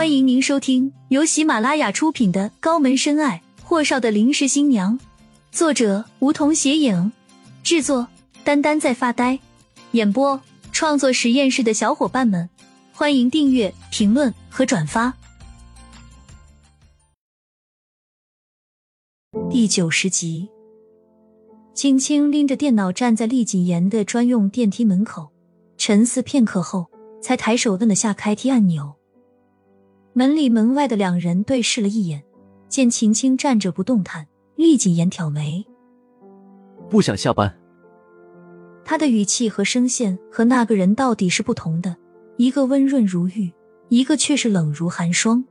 欢迎您收听由喜马拉雅出品的《高门深爱：霍少的临时新娘》，作者梧桐斜影，制作丹丹在发呆，演播创作实验室的小伙伴们，欢迎订阅、评论和转发。第九十集，青青拎着电脑站在厉谨言的专用电梯门口，沉思片刻后，才抬手摁了下开梯按钮。门里门外的两人对视了一眼，见秦青站着不动弹，厉谨言挑眉：“不想下班。”他的语气和声线和那个人到底是不同的，一个温润如玉，一个却是冷如寒霜。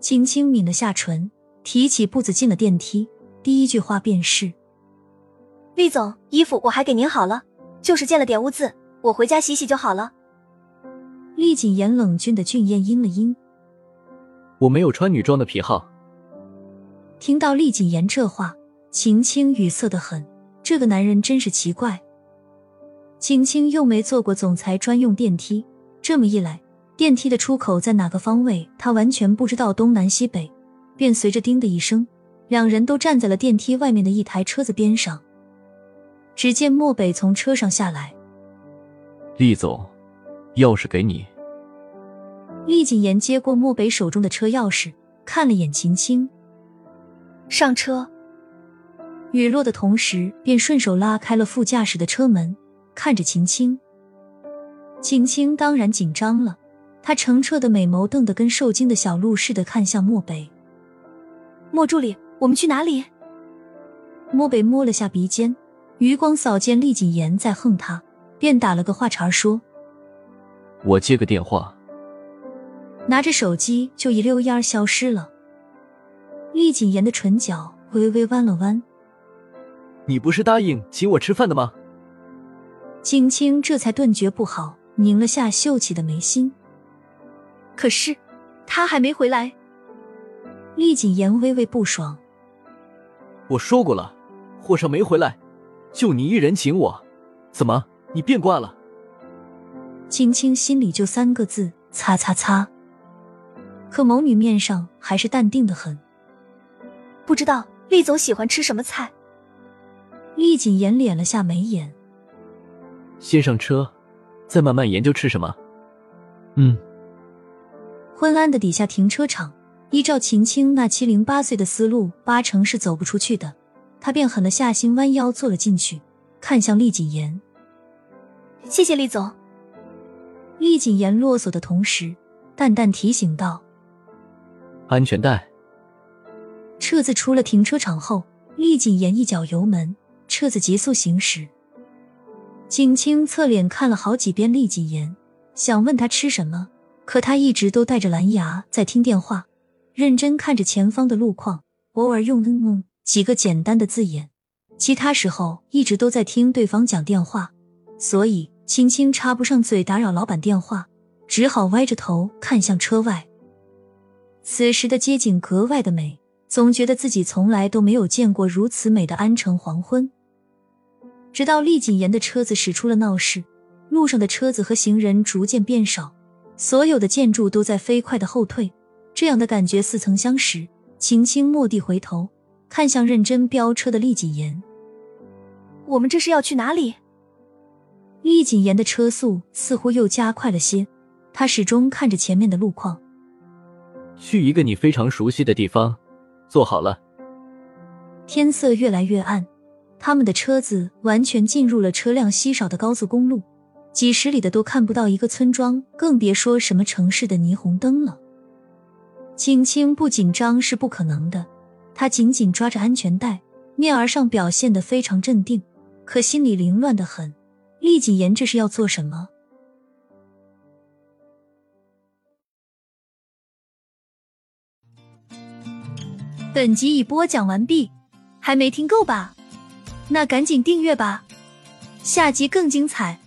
秦青抿了下唇，提起步子进了电梯，第一句话便是：“厉总，衣服我还给您好了，就是溅了点污渍，我回家洗洗就好了。”厉谨言冷峻的俊彦阴了阴：“我没有穿女装的癖好。”听到厉谨言这话，秦青语塞的很。这个男人真是奇怪。秦青又没坐过总裁专用电梯，这么一来，电梯的出口在哪个方位，他完全不知道东南西北，便随着“叮”的一声，两人都站在了电梯外面的一台车子边上。只见漠北从车上下来，厉总。钥匙给你。厉谨言接过漠北手中的车钥匙，看了眼秦青，上车。雨落的同时，便顺手拉开了副驾驶的车门，看着秦青。秦青当然紧张了，他澄澈的美眸瞪得跟受惊的小鹿似的，看向漠北。莫助理，我们去哪里？漠北摸了下鼻尖，余光扫见厉谨言在横他，便打了个话茬说。我接个电话，拿着手机就一溜烟儿消失了。厉谨言的唇角微微弯了弯。你不是答应请我吃饭的吗？青青这才顿觉不好，拧了下秀气的眉心。可是他还没回来。厉谨言微微不爽。我说过了，霍少没回来，就你一人请我，怎么你变卦了？青青心里就三个字：擦擦擦。可某女面上还是淡定的很。不知道厉总喜欢吃什么菜？厉谨言敛了下眉眼。先上车，再慢慢研究吃什么。嗯。昏暗的底下停车场，依照秦青那七零八碎的思路，八成是走不出去的。他便狠了下心，弯腰坐了进去，看向厉谨言：“谢谢厉总。”厉谨言啰嗦的同时，淡淡提醒道：“安全带。”车子出了停车场后，厉谨言一脚油门，车子急速行驶。景清侧脸看了好几遍厉谨言，想问他吃什么，可他一直都带着蓝牙在听电话，认真看着前方的路况，偶尔用“嗯嗯”几个简单的字眼，其他时候一直都在听对方讲电话，所以。青青插不上嘴打扰老板电话，只好歪着头看向车外。此时的街景格外的美，总觉得自己从来都没有见过如此美的安城黄昏。直到厉谨言的车子驶出了闹市，路上的车子和行人逐渐变少，所有的建筑都在飞快的后退，这样的感觉似曾相识。青青蓦地回头，看向认真飙车的厉谨言：“我们这是要去哪里？”厉谨言的车速似乎又加快了些，他始终看着前面的路况。去一个你非常熟悉的地方，坐好了。天色越来越暗，他们的车子完全进入了车辆稀少的高速公路，几十里的都看不到一个村庄，更别说什么城市的霓虹灯了。青青不紧张是不可能的，他紧紧抓着安全带，面儿上表现得非常镇定，可心里凌乱的很。厉谨言这是要做什么？本集已播讲完毕，还没听够吧？那赶紧订阅吧，下集更精彩。